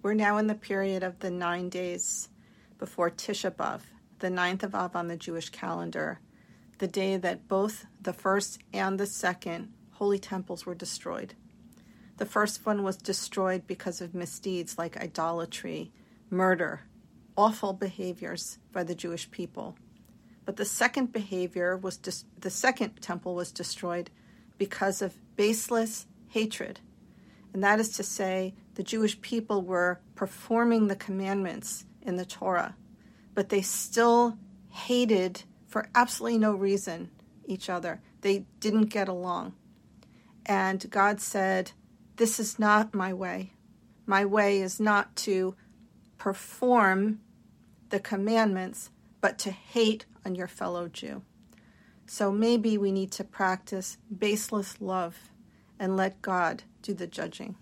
We're now in the period of the nine days before Tisha B'Av, the ninth of Av on the Jewish calendar, the day that both the first and the second holy temples were destroyed. The first one was destroyed because of misdeeds like idolatry, murder, awful behaviors by the Jewish people. But the second behavior was dis- the second temple was destroyed because of baseless hatred. And that is to say, the Jewish people were performing the commandments in the Torah, but they still hated for absolutely no reason each other. They didn't get along. And God said, This is not my way. My way is not to perform the commandments, but to hate on your fellow Jew. So maybe we need to practice baseless love and let God do the judging.